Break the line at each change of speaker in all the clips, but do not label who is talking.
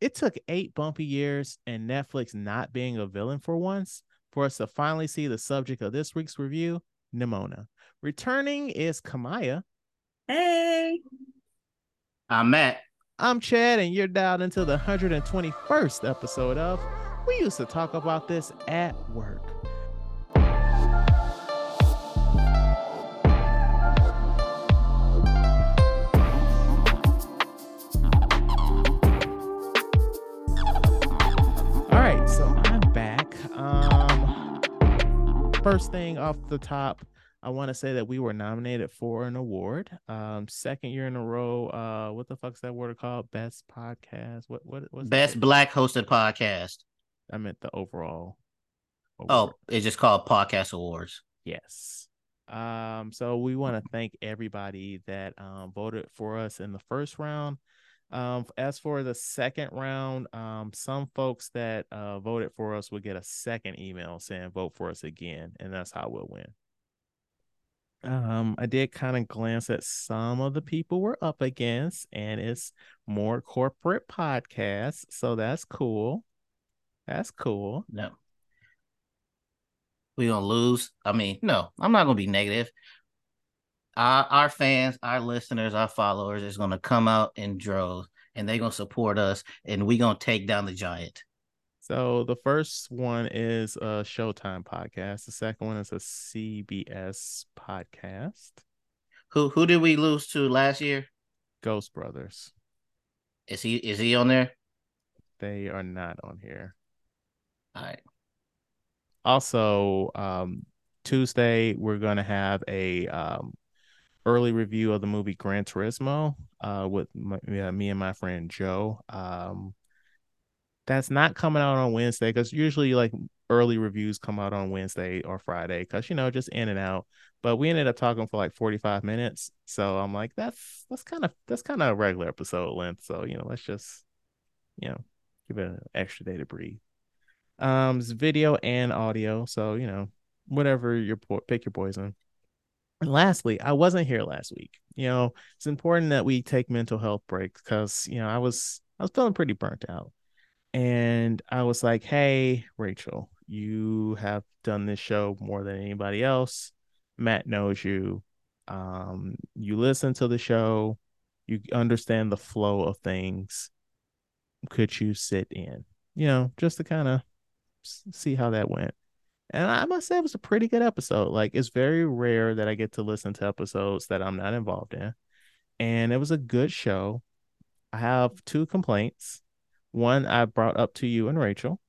it took eight bumpy years and Netflix not being a villain for once for us to finally see the subject of this week's review, Nimona. Returning is Kimaiya.
Hey.
I'm Matt.
I'm Chad, and you're dialed into the 121st episode of We Used to Talk About This at Work. First thing off the top, I want to say that we were nominated for an award. Um, second year in a row. Uh, what the fuck's that word called? Best podcast. What what was
Best
that?
black hosted podcast.
I meant the overall.
Oh, it's just called Podcast Awards.
yes. Um, so we want to thank everybody that um voted for us in the first round. Um, as for the second round, um, some folks that uh voted for us will get a second email saying vote for us again, and that's how we'll win. Um, I did kind of glance at some of the people we're up against, and it's more corporate podcasts, so that's cool. That's cool.
No. We gonna lose. I mean, no, I'm not gonna be negative. Our our fans, our listeners, our followers is gonna come out in droves and they're gonna support us and we're gonna take down the giant.
So the first one is a Showtime podcast. The second one is a CBS podcast.
Who who did we lose to last year?
Ghost Brothers.
Is he is he on there?
They are not on here.
All right.
Also, um, Tuesday we're gonna have a um, early review of the movie Gran Turismo uh, with my, yeah, me and my friend Joe. Um, that's not coming out on Wednesday because usually like early reviews come out on Wednesday or Friday because you know just in and out. But we ended up talking for like 45 minutes. So I'm like, that's that's kind of that's kind of a regular episode length. So you know, let's just you know give it an extra day to breathe. Um, it's video and audio, so you know, whatever your po- pick your poison. And lastly, I wasn't here last week. You know, it's important that we take mental health breaks because you know I was I was feeling pretty burnt out, and I was like, "Hey, Rachel, you have done this show more than anybody else. Matt knows you. Um, you listen to the show, you understand the flow of things. Could you sit in? You know, just to kind of see how that went. And I must say it was a pretty good episode. Like it's very rare that I get to listen to episodes that I'm not involved in. And it was a good show. I have two complaints. One I brought up to you and Rachel,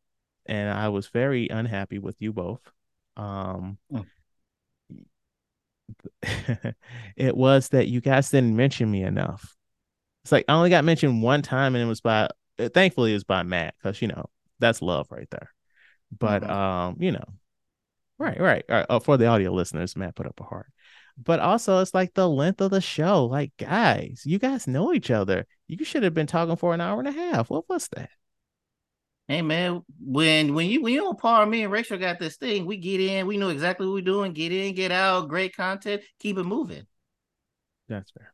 and I was very unhappy with you both. Um
Mm.
it was that you guys didn't mention me enough. It's like I only got mentioned one time and it was by thankfully it was by Matt because you know that's love right there. But
Mhm.
um, you know, right, right. Uh, uh, for the audio listeners, Matt put up a heart. But also, it's like the length of the show. Like, guys, you guys know each other. You should have been talking for an hour and a half. What was that?
Hey man, when when you when you on par, me and Rachel got this thing. We get in, we know exactly what we're doing. Get in, get out, great content, keep it moving.
That's fair.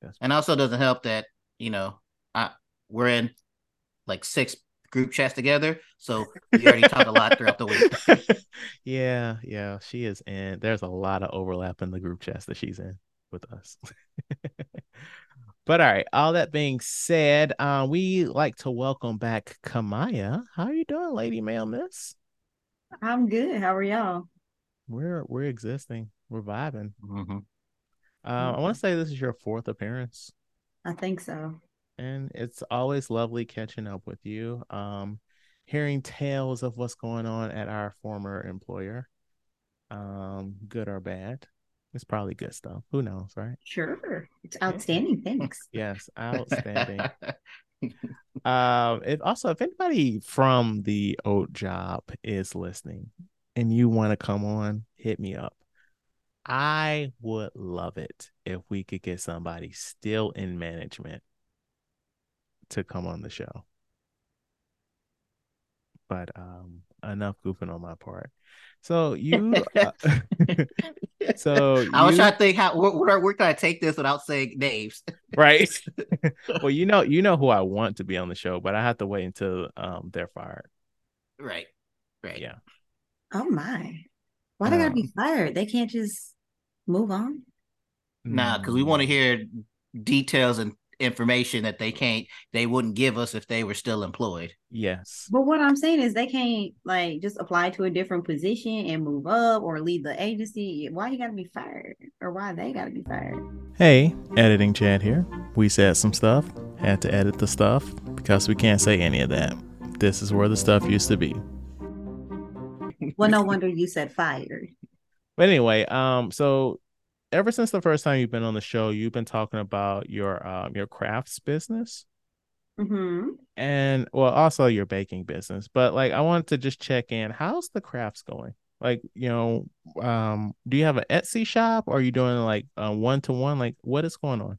That's
And also doesn't help that you know I we're in like six group chats together, so we already talk a lot throughout the week.
yeah, yeah. She is in. There's a lot of overlap in the group chats that she's in with us. but all right. All that being said, uh, we like to welcome back Kimaiya. How are you doing, Lady Male Miss?
I'm good. How are y'all?
We're we're existing. We're vibing.
Mhm.
Uh, I want to say this is your fourth appearance,
I think so.
And it's always lovely catching up with you. Um, hearing tales of what's going on at our former employer, um, good or bad. It's probably good stuff. Who knows, right?
Sure. It's outstanding. Thanks.
Yes, outstanding. um, if also if anybody from the old job is listening and you want to come on, hit me up. I would love it if we could get somebody still in management to come on the show. but um, enough goofing on my part. So you, uh, so
I was
you-
trying to think how where, where, where can I take this without saying names?
right? well, you know, you know who I want to be on the show, but I have to wait until um they're fired.
Right. Right.
Yeah.
Oh my. Why they gotta
Um,
be fired? They can't just move on.
Nah, because we want to hear details and information that they can't they wouldn't give us if they were still employed.
Yes.
But what I'm saying is they can't like just apply to a different position and move up or leave the agency. Why you gotta be fired? Or why they gotta be fired?
Hey, editing Chad here. We said some stuff, had to edit the stuff because we can't say any of that. This is where the stuff used to be.
Well, no wonder you said fired.
But anyway, um, so ever since the first time you've been on the show, you've been talking about your um your crafts business
hmm
and well also your baking business. But like I wanted to just check in. How's the crafts going? Like, you know, um, do you have an Etsy shop or are you doing like a one to one? Like what is going on?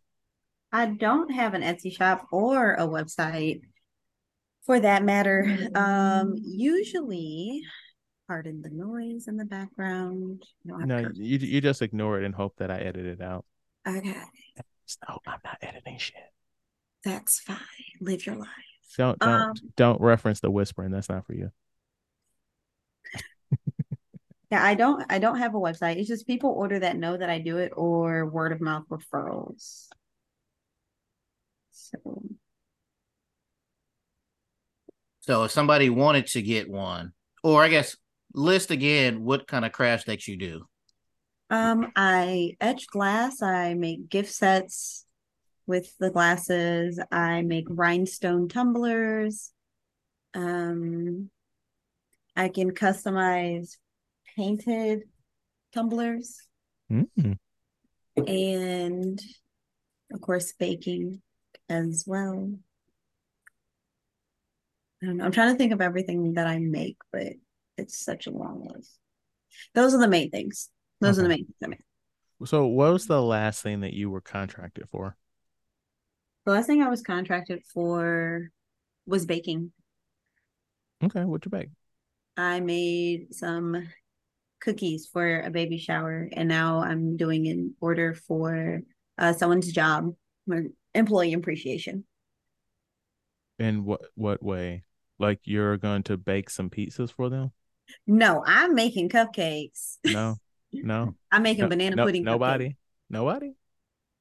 I don't have an Etsy shop or a website for that matter. Um, usually, pardon the noise in the background. You
No,
curtains.
you you just ignore it and hope that I edit it out.
Okay,
No, I'm not editing shit.
that's fine. Live your life.
Don't don't
Um,
don't reference the whispering. That's not for you.
Yeah, I don't I don't have a website. It's just people order that know that I do it or word of mouth referrals. So
So if somebody wanted to get one, or I guess list again what kind of crafts that you do.
um I etch glass, I make gift sets with the glasses, I make rhinestone tumblers. Um I can customize painted tumblers
Mm.
and of course baking as well. I don't know. I'm trying to think of everything that I make, but it's such a long list. Those are the main things. Those are the main things I make.
So, what was the last thing that you were contracted for?
The last thing I was contracted for was baking.
Okay, what you bake?
I made some cookies for a baby shower, and now I'm doing an order for uh, someone's job, employee appreciation.
In what what way? Like you're going to bake some pizzas for them?
No, I'm making cupcakes.
No, no,
I'm making
no,
banana
no-
pudding. cupcakes.
Nobody, nobody.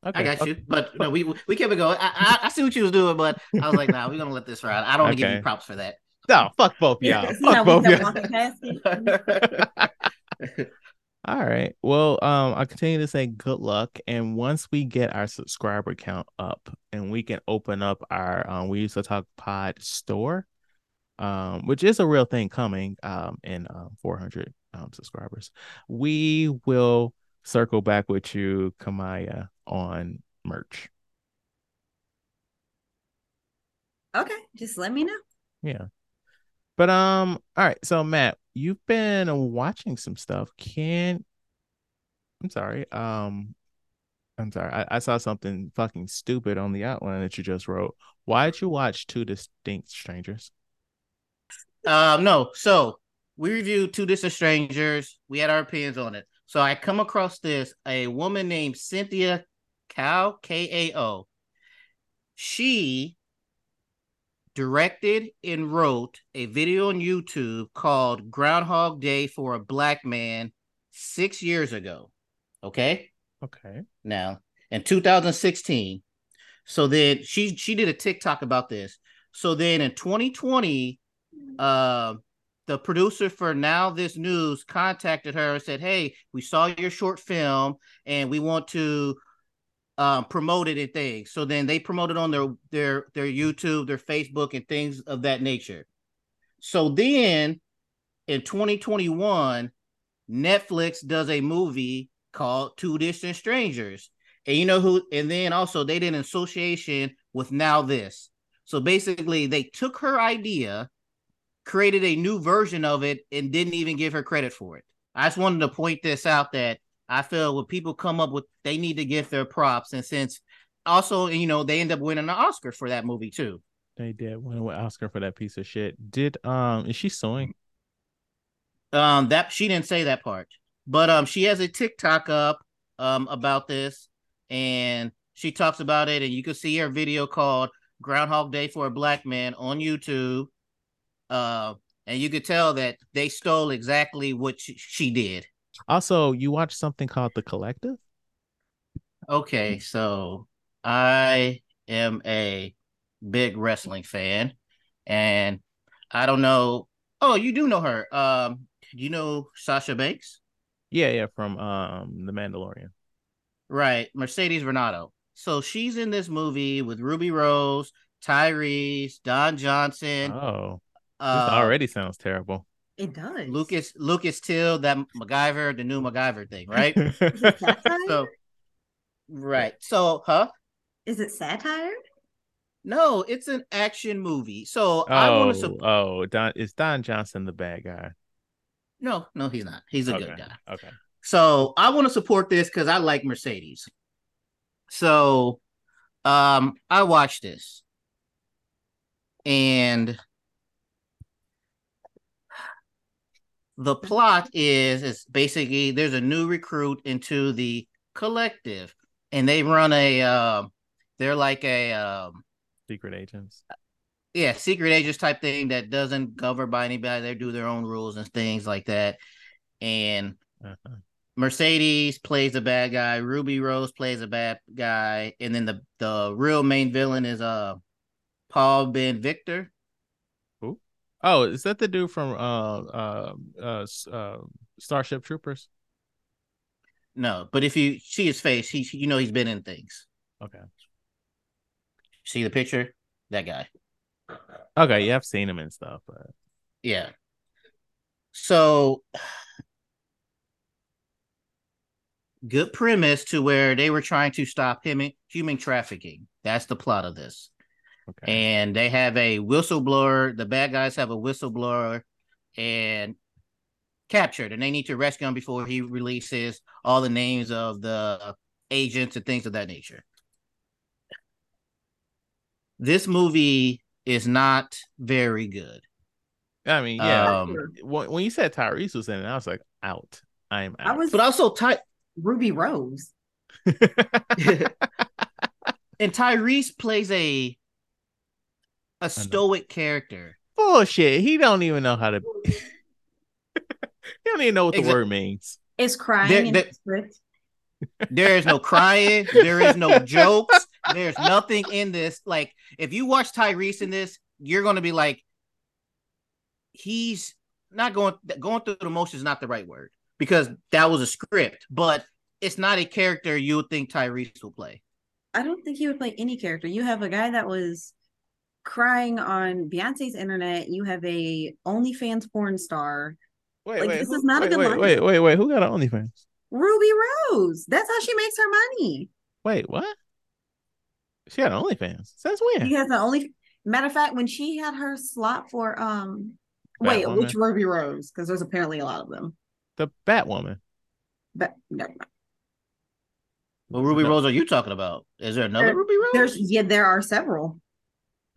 Okay,
I got
okay.
you, but no, we we kept it going. I, I I see what you was doing, but I was like, nah, we're gonna let this ride. I don't want to give you props for that.
No, fuck both y'all. Fuck
we
both y'all.
walking past it?
All right. Well, um, I continue to say good luck, and once we get our subscriber count up, and we can open up our um, we used to talk pod store, um, which is a real thing coming, um, in um 400 um subscribers, we will circle back with you, Kimaiya, on merch.
Okay, just let me know.
Yeah. But um, all right. So Matt, you've been watching some stuff. Can I'm sorry. Um, I'm sorry. I, I saw something fucking stupid on the outline that you just wrote. Why did you watch Two Distinct Strangers?
Um, no. So we reviewed Two Distant Strangers. We had our opinions on it. So I come across this a woman named Cynthia Kao K A O. She directed and wrote a video on YouTube called Groundhog Day for a Black Man six years ago. Okay.
Okay.
now in 2016. So then she she did a TikTok about this. So then in 2020, uh, the producer for Now This News contacted her and said, "Hey, we saw your short film and we want to um, promote it and things." So then they promoted on their their their YouTube, their Facebook, and things of that nature. So then in 2021, Netflix does a movie called Two Distant Strangers. And you know who, and then also they did an association with Now This. So basically, they took her idea, created a new version of it, and didn't even give her credit for it. I just wanted to point this out that I feel when people come up with, they need to give their props. And since also, you know, they end up winning an Oscar for that movie too.
They did win an Oscar for that piece of shit. Did um is she suing?
Um, that she didn't say that part, but um, she has a TikTok up um about this, and she talks about it, and you can see her video called "Groundhog Day for a Black Man" on YouTube. Uh, and you could tell that they stole exactly what she, she did.
Also, you watched something called The Collective?
Okay, so I am a big wrestling fan, and I don't know. Oh, you do know her. Um, do you know Sasha Banks?
Yeah, yeah, from um The Mandalorian.
Right, Mercedes Varnado. So she's in this movie with Ruby Rose, Tyrese, Don Johnson.
Oh, this
uh,
already sounds terrible.
It does.
Lucas Lucas Till, that MacGyver, the new MacGyver thing, right?
Is it
so, right. So, huh?
Is it satire?
No, it's an action movie. So I want
oh,
to support.
oh, Don is Don Johnson the bad guy?
No, no, he's not. He's a
okay.
good guy.
Okay.
So I want to support this because I like Mercedes. So um I watched this. And the plot is is basically there's a new recruit into the collective and they run a uh, they're like a um
Secret agents.
yeah, secret agents type thing that doesn't govern by anybody. They do their own rules and things like that. And
Uh-huh.
Mercedes plays a bad guy. Ruby Rose plays a bad guy, and then the the real main villain is uh Paul Ben Victor.
Oh, is that the dude from uh uh uh, uh Starship Troopers?
No, but if you see his face, he you know he's been in things.
Okay.
See the picture? That guy.
Okay, yeah, I've seen him and stuff, but
Yeah. So good premise to where they were trying to stop him human trafficking. That's the plot of this.
Okay.
and they have a whistleblower. The bad guys have a whistleblower and captured, and they need to rescue him before he releases all the names of the agents and things of that nature. This movie is not very good.
I mean, yeah.
Um,
when, when you said Tyrese was in it, I was like, out. I'm out.
I was
but also Ty
Ruby Rose.
and Tyrese plays a a stoic character.
bullshit. He don't even know how to. he don't even know what the
Exact-
word means.
Is crying
There-
in
there-
the script.
There is no crying. there is no jokes. There's nothing in this. Like, if you watch Tyrese in this, you're going to be like, he's not going going through the motions. Is not the right word because that was a script, but it's not a character you would think Tyrese will play.
I don't think he would play any character. You have a guy that was crying on Beyonce's internet. You have a OnlyFans porn star,
Wait,
Like,
wait,
this
who-
is not a
wait,
good
wait,
line.
wait, wait, wait. Who got an OnlyFans?
Ruby Rose. That's how she makes her money.
Wait, what? She had an OnlyFans. Since when?
She has an only. Matter of fact, when she had her slot for um, wait,
Batwoman?
which Ruby Rose? Because there's apparently a lot of them.
The Batwoman.
But no,
What Ruby
No.
Rose are you talking about? Is there another
There-
Ruby Rose?
there's yeah, there are several.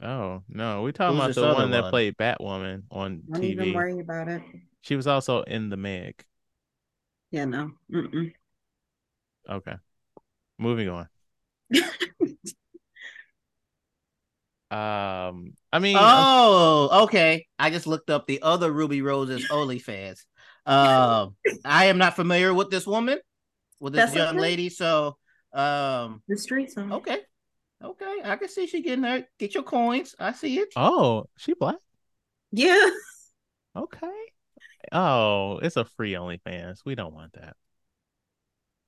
Oh no, we talking
Who's
about the
other
one that played Batwoman on
Don't even
TV.
worry about it.
She was also in the Meg.
Yeah, no. Mm-mm.
Okay, moving on. Um, I mean,
Oh, okay. I just looked up the other Ruby Rose's OnlyFans. Um, I am not familiar with this woman, with this
That's
young
okay.
lady. So, um,
The streets. Of
okay, okay. I can see she getting there. Get your coins. I see it.
oh, she black.
Yeah.
Okay. Oh, it's a free OnlyFans. We don't want that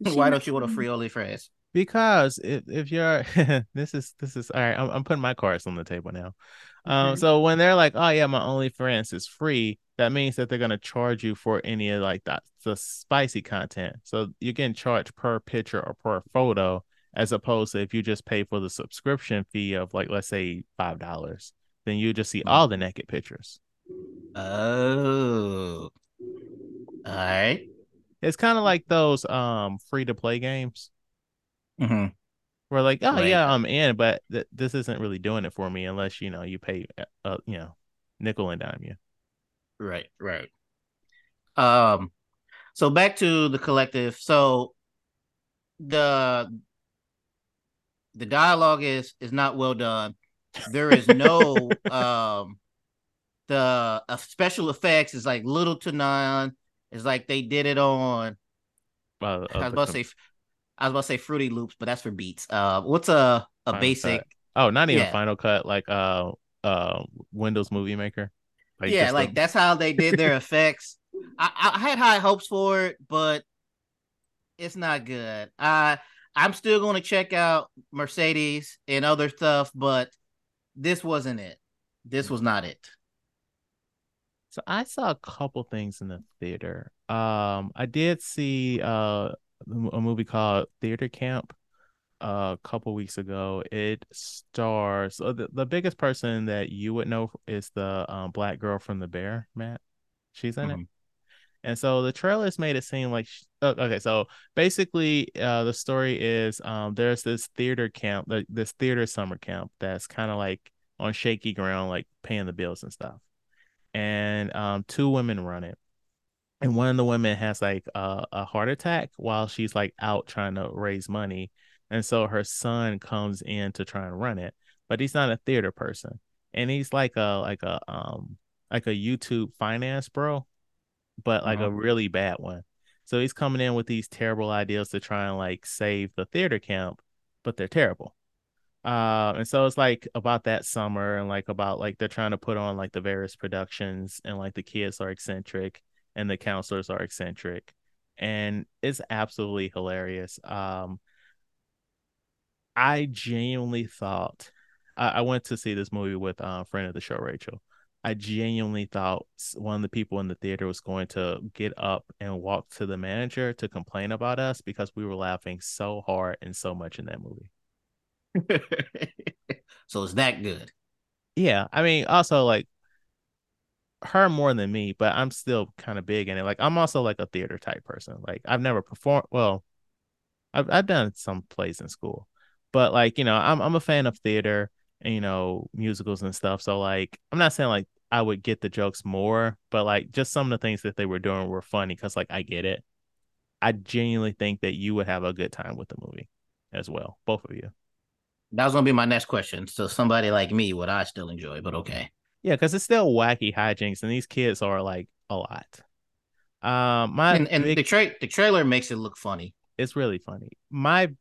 She
Why don't you want a free OnlyFans?
because if if you're this is this is all right. I'm, I'm putting my cards on the table now. Um,
Okay.
so when they're like, oh yeah, my OnlyFans is free, that means that they're gonna charge you for any of like that the spicy content. So you're getting charged per picture or per photo, as opposed to if you just pay for the subscription fee of like let's say five dollars, then you just see all the naked pictures.
Oh, all right.
It's kind of like those um free to play games.
Mm-hmm.
We're like, oh
Right.
yeah, I'm in, but th- this isn't really doing it for me unless you know you pay, uh, you know, nickel and dime you.
Right, right. Um, so back to the collective. So the the dialogue is is not well done. There is no um the uh, special effects is like little to none. It's like they did it on.
Uh,
I was about to say, I was about to say Fruity Loops, but that's for beats. Uh, what's a a
Final
basic?
Cut. oh, not even
yeah.
Final Cut, like uh, uh, Windows Movie Maker.
yeah, like that's how they did their effects. I, I had high hopes for it, but it's not good. I I'm still going to check out Mercedes and other stuff, but this wasn't it. This was not it.
So I saw a couple things in the theater. Um, I did see uh a movie called Theater Camp uh, a couple weeks ago. It stars uh, the, the biggest person that you would know is the um, black girl from The Bear, Matt. She's in it. And so the trailers made it seem like sh- oh, okay, so basically uh the story is um there's this theater camp, this theater summer camp that's kind of like on shaky ground, like paying the bills and stuff. And um two women run it. And one of the women has like a, a heart attack while she's like out trying to raise money. And so her son comes in to try and run it, but he's not a theater person. And he's like a like a um like a YouTube finance bro but like a
Uh-huh.
really bad one. So he's coming in with these terrible ideas to try and like save the theater camp, but they're terrible. Uh, and so it's like about that summer and like about like they're trying to put on like the various productions and like the kids are eccentric and the counselors are eccentric and it's absolutely hilarious. Um, I genuinely thought I, I went to see this movie with uh, a friend of the show, Rachel. I genuinely thought one of the people in the theater was going to get up and walk to the manager to complain about us because we were laughing so hard and so much in that movie.
so it's that good.
Yeah, I mean, also like her more than me, but I'm still kind of big in it. Like I'm also like a theater type person. Like I've never performed. Well, I've I've done some plays in school, but like you know, I'm I'm a fan of theater and you know musicals and stuff. So like, I'm not saying like I would get the jokes more, but like just some of the things that they were doing were funny because like I get it. I genuinely think that you would have a good time with the movie as well, both of you.
That was gonna be my next question. So somebody like me, would I still enjoy? But okay.
Yeah, because it's still wacky hijinks, and these kids are like a lot. Um, my
And and
big-
the tra- the trailer makes it look funny.
it's really funny. My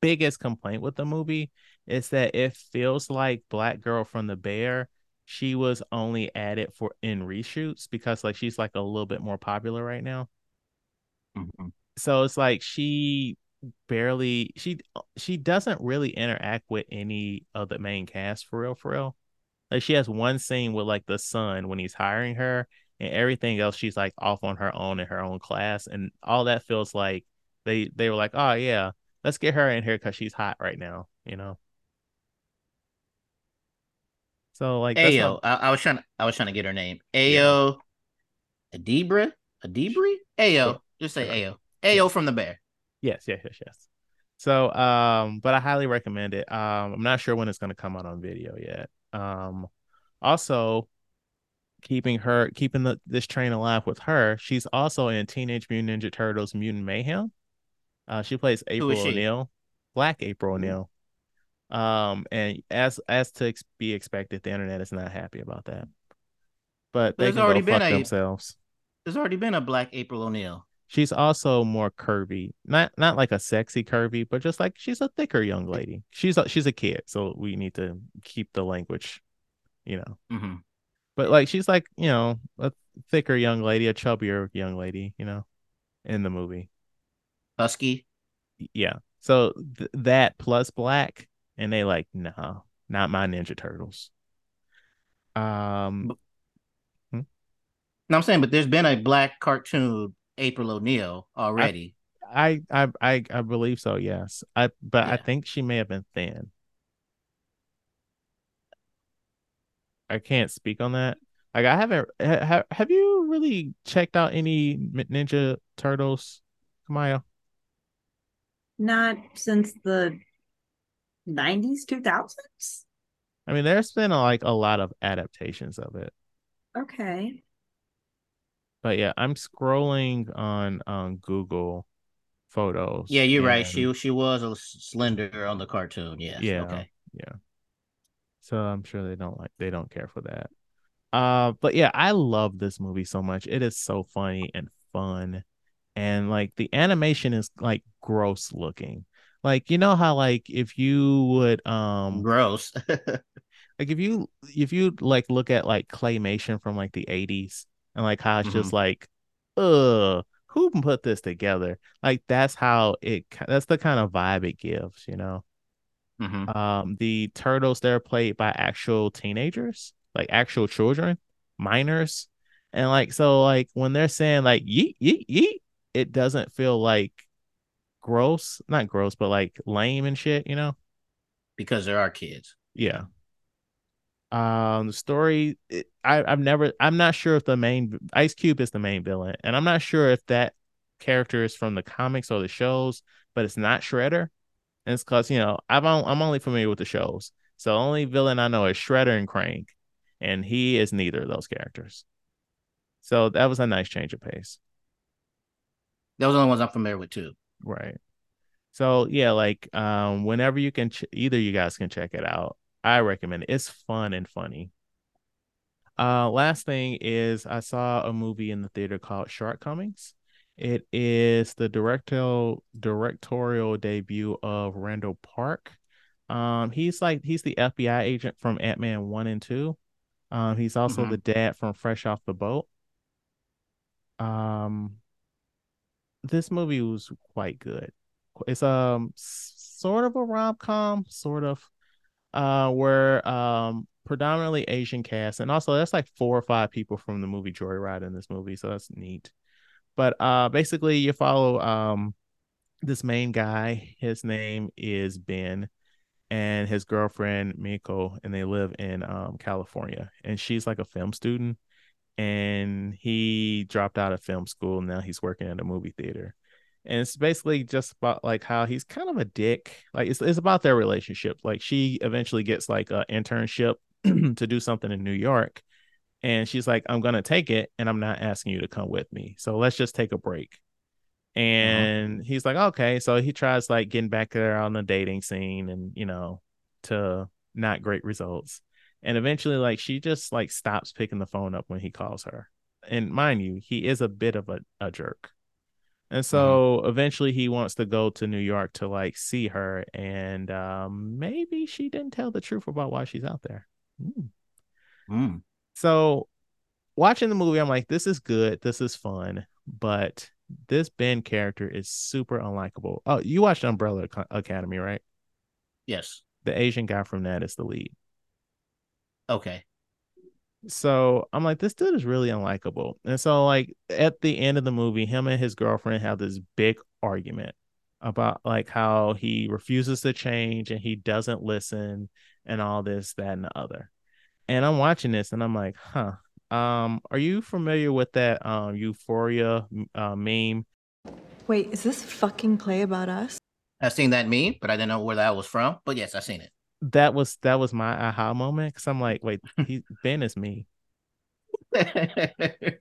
biggest complaint with the movie is that it feels like Black Girl from the Bear. She was only added for in reshoots because like she's like a little bit more popular right now.
Mhm.
So it's like she barely she she doesn't really interact with any of the main cast for real for real. Like she has one scene with like the son when he's hiring her and everything else she's like off on her own in her own class and all that feels like they they were like, "Oh yeah, let's get her in here cuz she's hot right now," you know. So like
Ayo, I, I was trying. to, I was trying to get her name. Ayo, Adibra, Adibri. Ayo,
Sure,
just say. Ayo. Ayo from the Bear.
Yes, yes, yes, yes. So, um, but I highly recommend it. Um, I'm not sure when it's going to come out on video yet. Um, also, keeping her, keeping the this train alive with her. She's also in Teenage Mutant Ninja Turtles: Mutant Mayhem. Uh, she plays April? O'Neil, Black April. O'Neil. Um, and as as to ex- be expected, the internet is not happy about that. But they
There's already
fuck
been a-
themselves.
There's already been a Black April O'Neil.
She's also more curvy, not not like a sexy curvy, but just like she's a thicker young lady. She's a, she's a kid, so we need to keep the language, you know.
hmm
But like she's like you know a thicker young lady, a chubbier young lady, you know, in the movie.
Husky.
Yeah. So th- that plus black, and they like no, not my Ninja Turtles. Um,
No, I'm saying, but there's been a black cartoon April O'Neil already.
I I I I believe so. Yes, I but I think she may have been thin. I can't speak on that. Like I haven't. Ha, ha- have you really checked out any Ninja Turtles, Kimaiya?
Not since the 90s, 2000s?
I mean, there's been like a lot of adaptations of it.
Okay.
But yeah, I'm scrolling on on Google photos.
Yeah, you're right. She she was a slender on the cartoon. Yeah.
Yeah.
Okay. Yeah.
So I'm sure they don't like they don't care for that. Uh but yeah, I love this movie so much. It is so funny and fun. And like the animation is like gross looking. Like you know how like if you would um
Gross.
like if you if you like look at like claymation from like the 80s and like how it's just like uh who can put this together? Like that's how it that's the kind of vibe it gives, you know.
hmm
um the turtles they're played by actual teenagers like actual children minors and like so like when they're saying like yeet yeet yeet it doesn't feel like gross not gross but like lame and shit you know
Because there are kids.
yeah um the story it, i i've never i'm not sure if the main ice cube is the main villain and i'm not sure if that character is from the comics or the shows but it's not shredder and it's because you know I've on, I'm only familiar with the shows, so the only villain I know is Shredder and Krang, and he is neither of those characters. So that was a nice change of pace,
Those are the ones I'm familiar with too.
Right? So yeah, like um, whenever you can, ch- either you guys can check it out. I recommend it. It's fun and funny. Uh, last thing is I saw a movie in the theater called Shortcomings. It is the directorial directorial debut of Randall Park. Um, he's like he's the FBI agent from Ant-Man 1 and 2. Um, he's also
Mhm.
the dad from Fresh Off the Boat. Um, this movie was quite good. It's um sort of a rom-com, sort of uh where um predominantly Asian cast and also that's like four or five people from the movie Joyride in this movie, so that's neat. But uh basically you follow um this main guy, his name is Ben and his girlfriend Miko and they live in um California and she's like a film student and he dropped out of film school now he's working at a movie theater. And it's basically just about like how he's kind of a dick. Like it's, it's about their relationship. Like she eventually gets like an internship to do something in new york and she's like i'm gonna take it and i'm not asking you to come with me. So let's just take a break. Uh-huh. And he's like okay. So he tries like getting back there on the dating scene and you know to not great results and eventually like she just like stops picking the phone up when he calls her. And mind you he is a bit of a, a jerk. And so eventually he wants to go to new york to like see her. And um maybe she didn't tell the truth about why she's out there. Hmm.
Mm.
so watching the movie i'm like this is good. This is fun. But this ben character is super unlikable. Oh you watched umbrella academy right?
Yes.
the asian guy from that is the lead
Okay.
So I'm like, this dude is really unlikable. And so, like, at the end of the movie, him and his girlfriend have this big argument about like how he refuses to change and he doesn't listen and all this, that, and the other. And I'm watching this and I'm like, huh. Um, are you familiar with that um euphoria uh, meme?
Wait, is this fucking play about us?
I've seen that meme, but I didn't know where that was from. But yes, I've seen it.
That was that was my aha moment because I'm like, wait, he Ben is me. I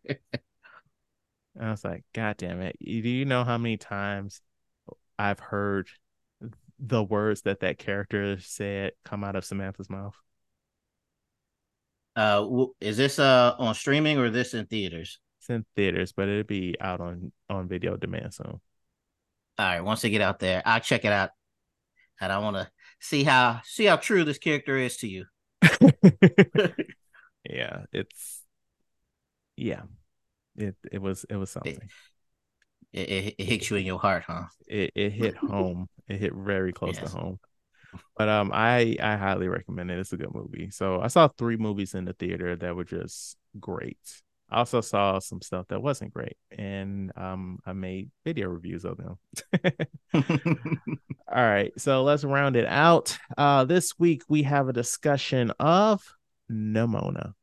was like, God damn it. Do you know how many times I've heard the words that that character said come out of Samantha's mouth?
uh, is this uh on streaming or this in theaters?
It's in theaters, but it'll be out on on video demand soon.
All right, once they get out there, I'll check it out, and I want to see how see how true this character is to you.
yeah, it's yeah. It it was it was something.
It, it, it hits you in your heart, huh?
It it hit home. It hit very close
Yes.
to home. But um I I highly recommend it. It's a good movie. So I saw three movies in the theater that were just great. I also saw some stuff that wasn't great and um I made video reviews of them. All right, so let's round it out. Uh this week we have a discussion of Nimona.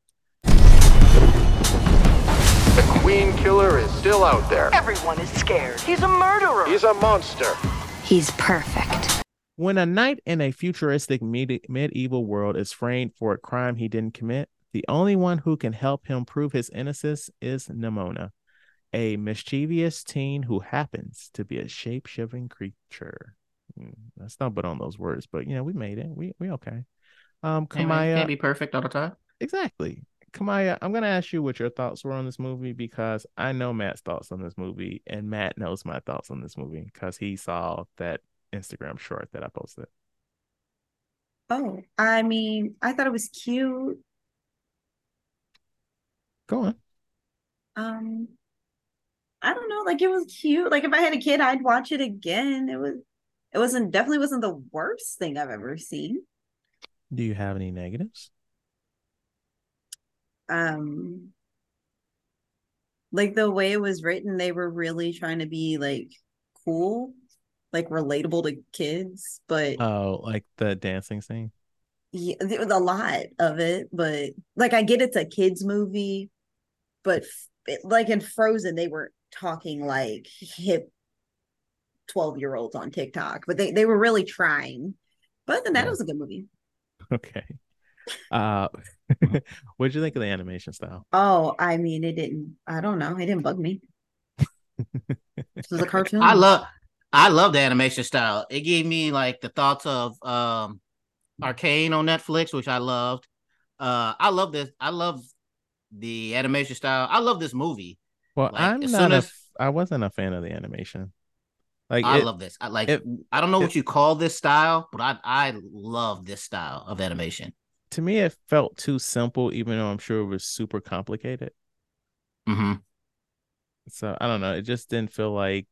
The Queen Killer is still out there.
Everyone is scared. He's a murderer.
He's a monster.
He's perfect.
When a knight in a futuristic medi- medieval world is framed for a crime he didn't commit, the only one who can help him prove his innocence is Nimona, a mischievous teen who happens to be a shape shifting creature. I stumbled on those words, but you know, we made it. We we okay. Um,
Hey, man,
Kimaiya,
can't be perfect all the time.
exactly. Kimaiya, I'm gonna ask you what your thoughts were on this movie because I know Matt's thoughts on this movie, and Matt knows my thoughts on this movie because he saw that Instagram short that I posted.
Oh, I mean, I thought it was cute.
Go on.
Um, I don't know, like it was cute. Like if I had a kid, I'd watch it again. It was it wasn't definitely wasn't the worst thing I've ever seen.
Do you have any negatives?
Um like the way it was written, they were really trying to be like cool, like relatable to kids, but
Oh, like the dancing scene.
yeah, there was a lot of it, but like I get it's a kids movie, but f- it, like in Frozen, they were talking like hip 12 year olds on TikTok, but they, they were really trying. But other than that,
Yeah.
it was a good movie.
Okay. Uh, what did you think of the animation style?
Oh, I mean, it didn't, I don't know, it didn't bug me. This was a cartoon.
I love I love the animation style. It gave me like the thoughts of um Arcane on Netflix, which I loved. Uh I love this. I love the animation style. I love this movie.
Well,
Like,
I'm not
as-
f- I wasn't a fan of the animation. Like
I
it-
love this. I like
it-
I don't know
it-
what you call this style, but I I love this style of animation.
to me, it felt too simple, even though I'm sure it was super complicated.
hmm
So I don't know. It just didn't feel like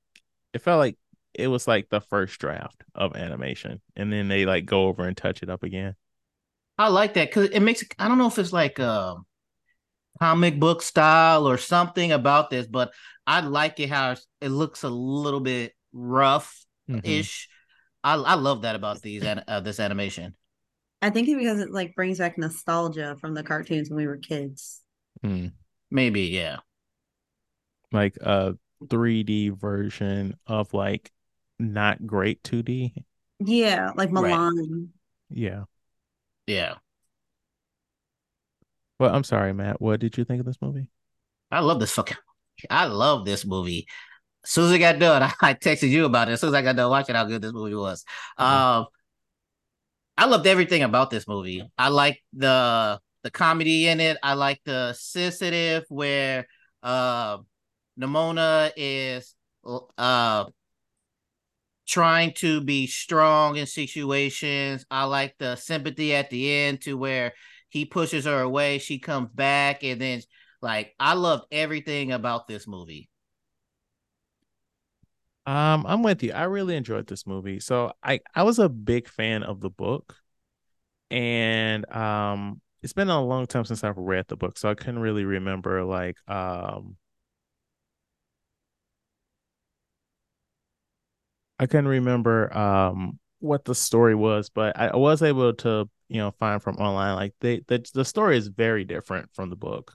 it felt like it was like the first draft of animation, and then they like go over and touch it up again.
I like that because it makes I don't know if it's like a comic book style or something about this, but I like it how it looks a little bit rough ish. I I love that about these uh, this animation.
I think it's because it like brings back nostalgia from the cartoons when we were kids.
Mm.
Maybe yeah.
Like a 3D version of like not great 2D.
Yeah, like
Right.
Milan.
Yeah.
Yeah.
Well, I'm sorry, Matt. What did you think of this movie?
I love this fucking I love this movie. As soon as it got done, I texted you about it. As soon as I got done watching how good this movie was. Um I loved everything about this movie. I like the the comedy in it. I like the sensitive where uh Nimona is uh trying to be strong in situations. I like the sympathy at the end to where he pushes her away, she comes back, and then like I loved everything about this movie.
Um, I'm with you. I really enjoyed this movie. So I I was a big fan of the book, and um, it's been a long time since I've read the book, so I couldn't really remember like um. I couldn't remember um what the story was, but I was able to, you know, find from online like they the the story is very different from the book.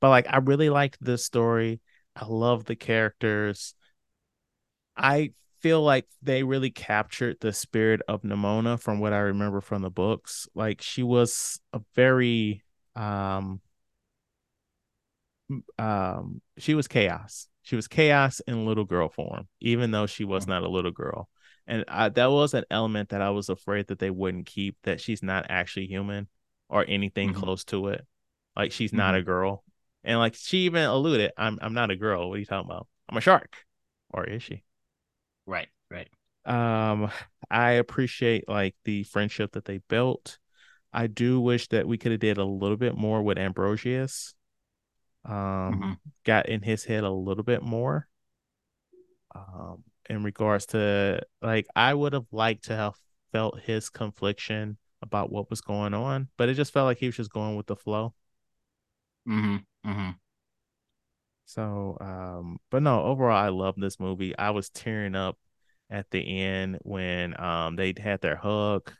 But like I really liked this story. I love the characters. I feel like they really captured the spirit of Nimona from what I remember from the books. Like she was a very um um she was chaos. She was chaos in little girl form, even though she was not a little girl. And I, that was an element that I was afraid that they wouldn't keep that she's not actually human or anything
Mhm.
close to it. Like she's not a girl. And like she even alluded, I'm I'm not a girl. What are you talking about? I'm a shark. Or is she?
Right, right.
Um, I appreciate like the friendship that they built. I do wish that we could have did a little bit more with Ambrosius. Um,
Mhm.
got in his head a little bit more. Um, in regards to like, I would have liked to have felt his confliction about what was going on, but it just felt like he was just going with the flow.
hmm hmm
So, um, but no, overall, I love this movie. I was tearing up at the end when um they had their hug,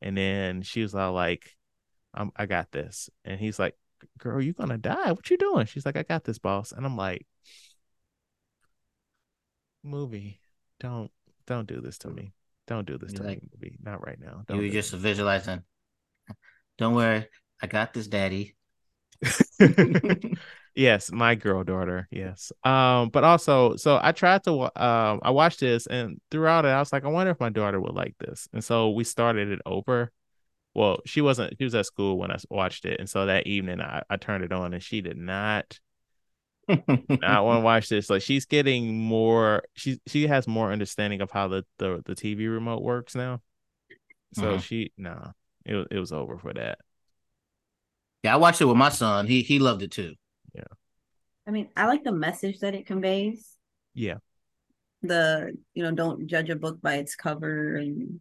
and then she was all like, "I'm, I got this," and he's like, "Girl, you're gonna die? What you doing?" She's like, "I got this, boss," and I'm like, "Movie, don't don't do this to me." Don't do this
You
to
like-
me, movie. Not right now.
You
Don't
were just visualizing. Don't worry, I got this, daddy.
yes, my girl daughter. Yes. Um, but also, so I tried to. Um, I watched this, and throughout it, I was like, I wonder if my daughter would like this. And so we started it over. Well, she wasn't. She was at school when I watched it, and so that evening I, I turned it on, and she did not I want to watch this. Like she's getting more. She she has more understanding of how the the, the TV remote works now. So
Mhm.
she no, it it was over for that.
yeah, I watched it with my son. He he loved it too. Yeah.
I mean, I like the message that it conveys.
Yeah,
The, you know, don't judge a book by its cover and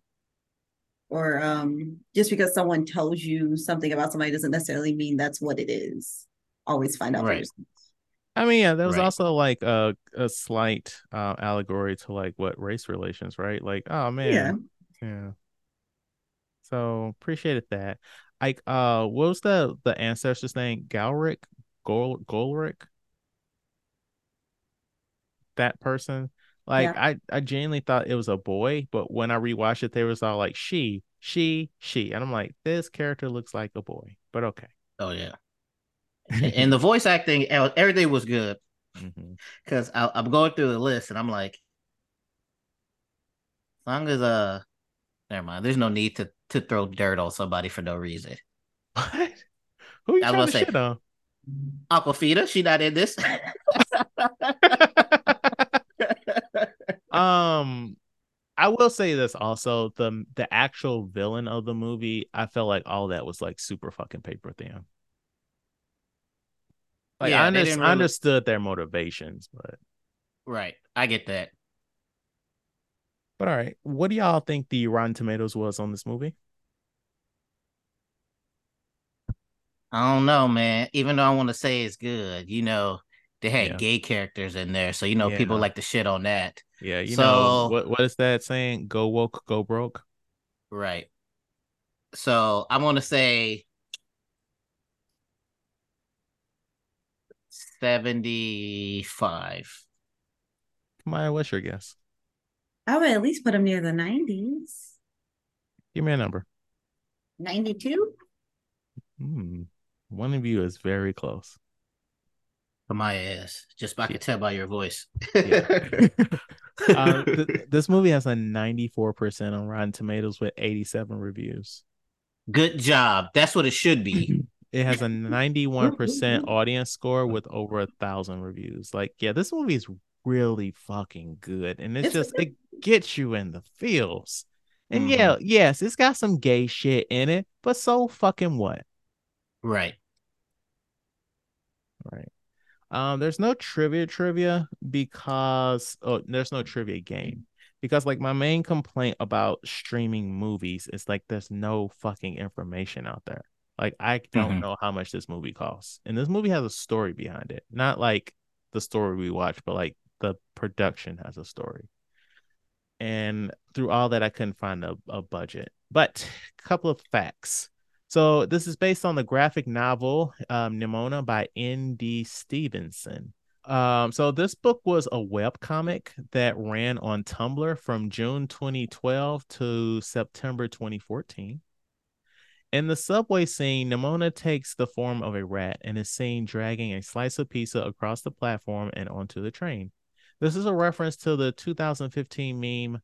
or um just because someone tells you something about somebody doesn't necessarily mean that's what it is. Always find out for
Right.
yourself.
I mean, yeah, there was
Right.
also like a a slight uh, allegory to like what race relations, right? Like, oh man,
Yeah.
yeah. So appreciated that. Like, uh, what was the the ancestor's name? Galric, Gol Golric. That person. Like,
Yeah.
I I genuinely thought it was a boy, but when I rewatched it, they was all like she, she, she, and I'm like, this character looks like a boy, but okay.
Oh yeah, and the voice acting, everything was good. Because I'm going through the list and I'm like, as long as uh, never mind. There's no need to to throw dirt on somebody for no reason.
What? Who you
I was say-
shit on?
Awkwafina, she not in this.
um I will say this also the the actual villain of the movie I felt like all that was like super fucking paper thin. Like
Yeah,
I, under-
didn't
I
really-
understood their motivations, but
right, I get that.
but all right. What do y'all think the Rotten Tomatoes was on this movie?
I don't know, man. Even though I want to say it's good, you know, they had
Yeah.
gay characters in there, so you know people
Yeah.
like to shit on that.
Yeah, you know
So-
what what is that saying? Go woke, go broke.
Right. So I'm gonna say seventy-five.
Maya, what's your guess?
I would at least put them near the 90s.
Give me a number.
92?
Hmm. One of you is very close.
For is. just I
Yeah.
can tell by your voice.
Yeah. uh, th- this movie has a 94% on Rotten Tomatoes with 87 reviews.
Good job. That's what it should be.
It has a 91% audience score with over a thousand reviews. Like, yeah, this movie is really fucking good. And it's just, it gets you in the feels. And
Mhm.
yeah, yes, it's got some gay shit in it, but so fucking what?
right.
Right. Um, there's no trivia trivia because oh, there's no trivia game because like my main complaint about streaming movies is like there's no fucking information out there. Like I don't
Mhm.
know how much this movie costs, and this movie has a story behind it. Not like the story we watch, but like the production has a story. And through all that, I couldn't find a, a budget. But a couple of facts. So this is based on the graphic novel um, Nimona by N.D. Stevenson. Um, so this book was a web comic that ran on Tumblr from June 2012 to September 2014. In the subway scene, Nimona takes the form of a rat and is seen dragging a slice of pizza across the platform and onto the train. This is a reference to the 2015 meme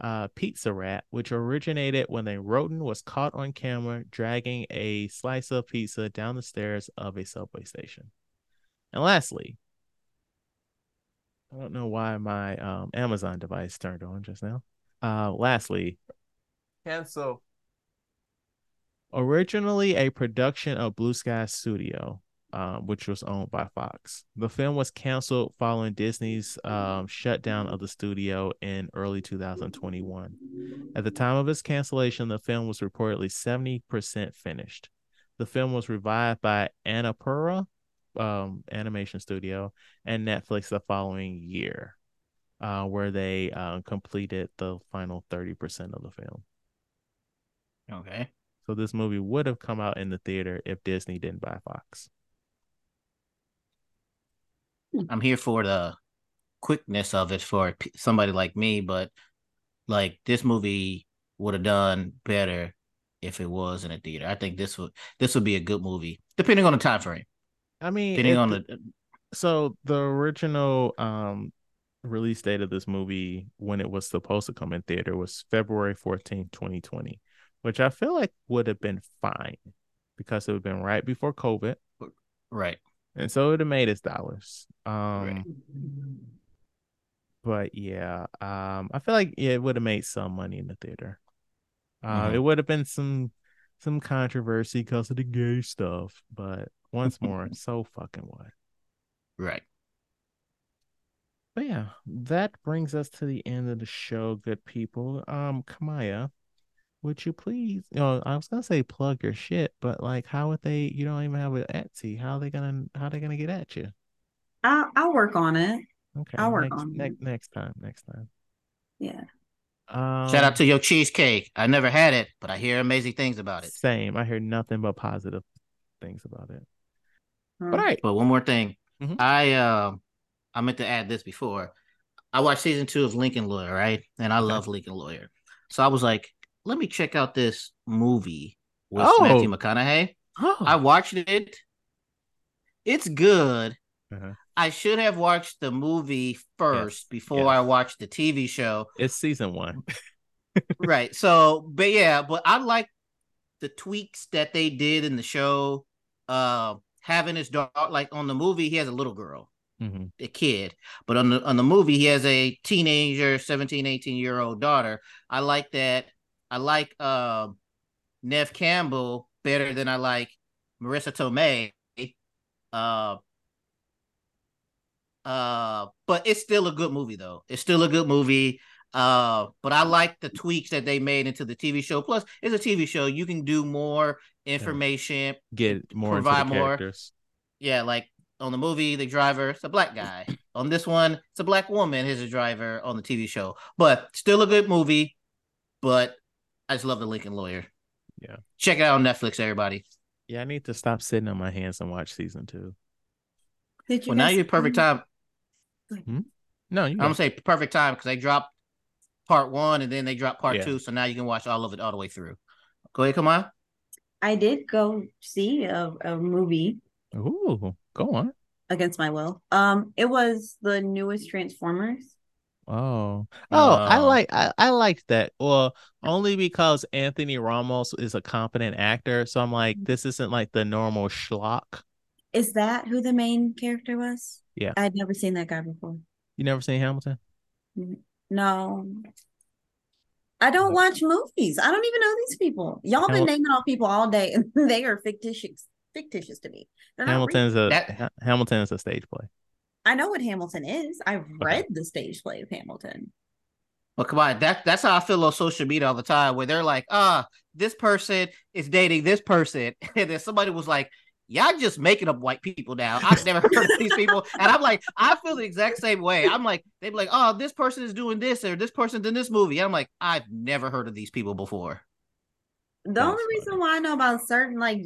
uh, Pizza Rat, which originated when a rodent was caught on camera dragging a slice of pizza down the stairs of a subway station. And lastly, I don't know why my um, Amazon device turned on just now. Uh, lastly, cancel. Originally a production of Blue Sky Studio, um, which was owned by Fox. The film was canceled following Disney's um, shutdown of the studio in early 2021. At the time of its cancellation, the film was reportedly 70% finished. The film was revived by Annapurna um, Animation Studio and Netflix the following year, uh, where they uh, completed the final 30% of the film.
Okay.
So this movie would have come out in the theater if Disney didn't buy Fox.
I'm here for the quickness of it for somebody like me, but Like this movie would have done better if it was in a theater. I think this would this would be a good movie, depending on the time frame.
I mean,
Depending on the
so the original um release date of this movie when it was supposed to come in theater was February 14th, 2020, which I feel like would have been fine because it would have been right before COVID.
right.
And so it would have made its dollars. Um
Right.
but yeah, um I feel like yeah, it would have made some money in the theater. Uh,
Mhm.
it would have been some some controversy because of the gay stuff, but once more, so fucking what?
Right.
But yeah, that brings us to the end of the show, good people. Um, Kimaiya, would you please, you know, I was gonna say plug your shit, but like, how would they? You don't even have an Etsy. How are they gonna? How are they gonna get at you?
I'll, I'll work on it.
Okay,
I'll work
next,
on it.
next next time. Next time.
Yeah.
Um,
Shout out to your cheesecake. I never had it, but I hear amazing things about it.
Same. I hear nothing but positive things about it.
Hmm.
But all right,
But one more thing,
Mhm.
I um I meant to add this before. I watched season two of Lincoln Lawyer, right? And I
Okay.
love Lincoln Lawyer, so I was like, let me check out this movie with
Oh.
Matthew McConaughey.
oh,
I watched it. It's good.
Uh-huh.
I should have watched the movie first before
yes.
I watched the TV show.
it's season one.
right. So, but yeah, but I like the tweaks that they did in the show. Uh, having his dog, like on the movie, he has a little girl,
Mhm.
a kid, but on the on the movie, he has a teenager, 17, 18 year old daughter. I like that. I like uh, Neve Campbell better than I like Marisa Tomei. Uh, uh, but it's still a good movie though. It's still a good movie. Uh, but I like the tweaks that they made into the TV show. Plus, it's a TV show. You can do more information.
Get more
Provide more.
characters.
Yeah, like on the movie, the driver, it's a black guy. on this one, it's a black woman as a driver on the TV show. But still a good movie. But I just love the Lincoln Lawyer.
Yeah.
Check it out on Netflix, everybody.
Yeah, I need to stop sitting on my hands and watch season two.
Did you
Well, now you're perfect
see-
time.
No, you
I'm gonna say perfect time because they dropped part one and then they dropped part
Yeah.
two, so now you can watch all of it all the way through. Go ahead, come on.
I did go see a, a movie
Ooh, go on.
against my will. Um, it was the newest Transformers.
Oh, oh, I
Oh.
like I, I liked that. Well, only because Anthony Ramos is a competent actor, so I'm like, mm. this isn't like the normal schlock.
Is that who the main character was?
Yeah.
I'd never seen that guy before.
You never seen Hamilton?
No. I don't watch movies. I don't even know these people. Y'all been
Hamil-
naming off people all day, and they are fictitious fictitious to me. They're real.
Hamilton's a
That-
Ha- Hamilton is a stage play.
I know what Hamilton is. I've read the stage play of Hamilton.
Well, come on. That that's how I feel on social media all the time, where they're like, ah, this person is dating this person. And then somebody was like, Y'all just making up white people now. I've never heard of these people. And I'm like, I feel the exact same way. I'm like, they'd be like, oh, this person is doing this or this person's in this movie. I'm like, I've never heard of these people before.
The
That's
only reason why I know about certain like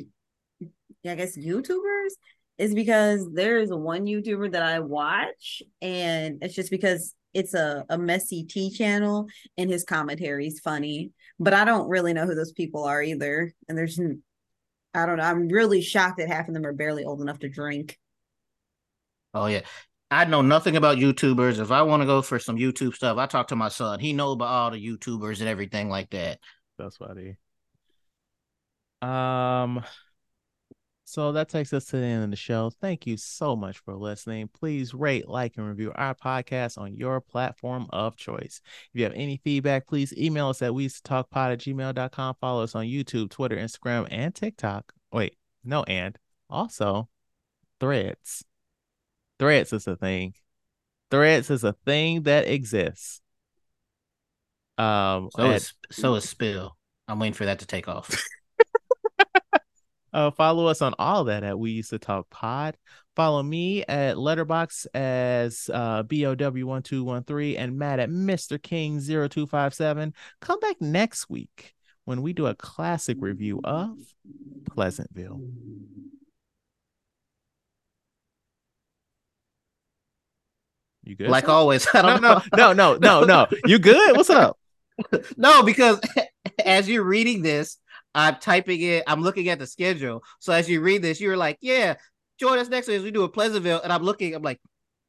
I guess YouTubers is because there is one YouTuber that I watch and it's just because it's a, a messy T channel and his commentary is funny. But I don't really know who those people are either. And there's I don't know. I'm really shocked that half of them are barely old enough to drink.
Oh yeah. I know nothing about YouTubers. If I want to go for some YouTube stuff, I talk to my son. He know about all the YouTubers and everything like that.
That's funny. Um, so that takes us to the end of the show. Thank you so much for listening. Please rate, like, and review our podcast on your platform of choice. If you have any feedback, please email us at we talk pod at gmail.com. Follow us on YouTube, Twitter, Instagram, and TikTok. Wait, no, and also threads. Threads is a thing. Threads is a thing that exists. Um,
So
at-
is so is Spill. I'm waiting for that to take off.
Uh, follow us on all that at We Used to Talk Pod. Follow me at Letterboxd as uh, BOW1213 and Matt at Mr. King0257. Come back next week when we do a classic review of Pleasantville. You good?
like always. I don't know.
no, no, no, no, no. You good? What's up?
no, because as you're reading this, I'm typing it. I'm looking at the schedule. So as you read this, you're like, "Yeah, join us next week as we do a Pleasantville." And I'm looking. I'm like,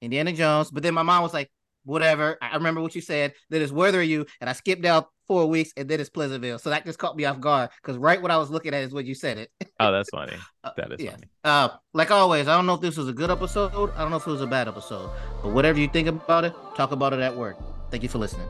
Indiana Jones. But then my mom was like, "Whatever." I remember what you said. Then it's Where Are You? And I skipped out four weeks, and then it's Pleasantville. So that just caught me off guard because right what I was looking at is when you said it.
Oh, that's funny.
Uh,
That is
yeah.
funny.
Uh, like always, I don't know if this was a good episode. I don't know if it was a bad episode. But whatever you think about it, talk about it at work. Thank you for listening.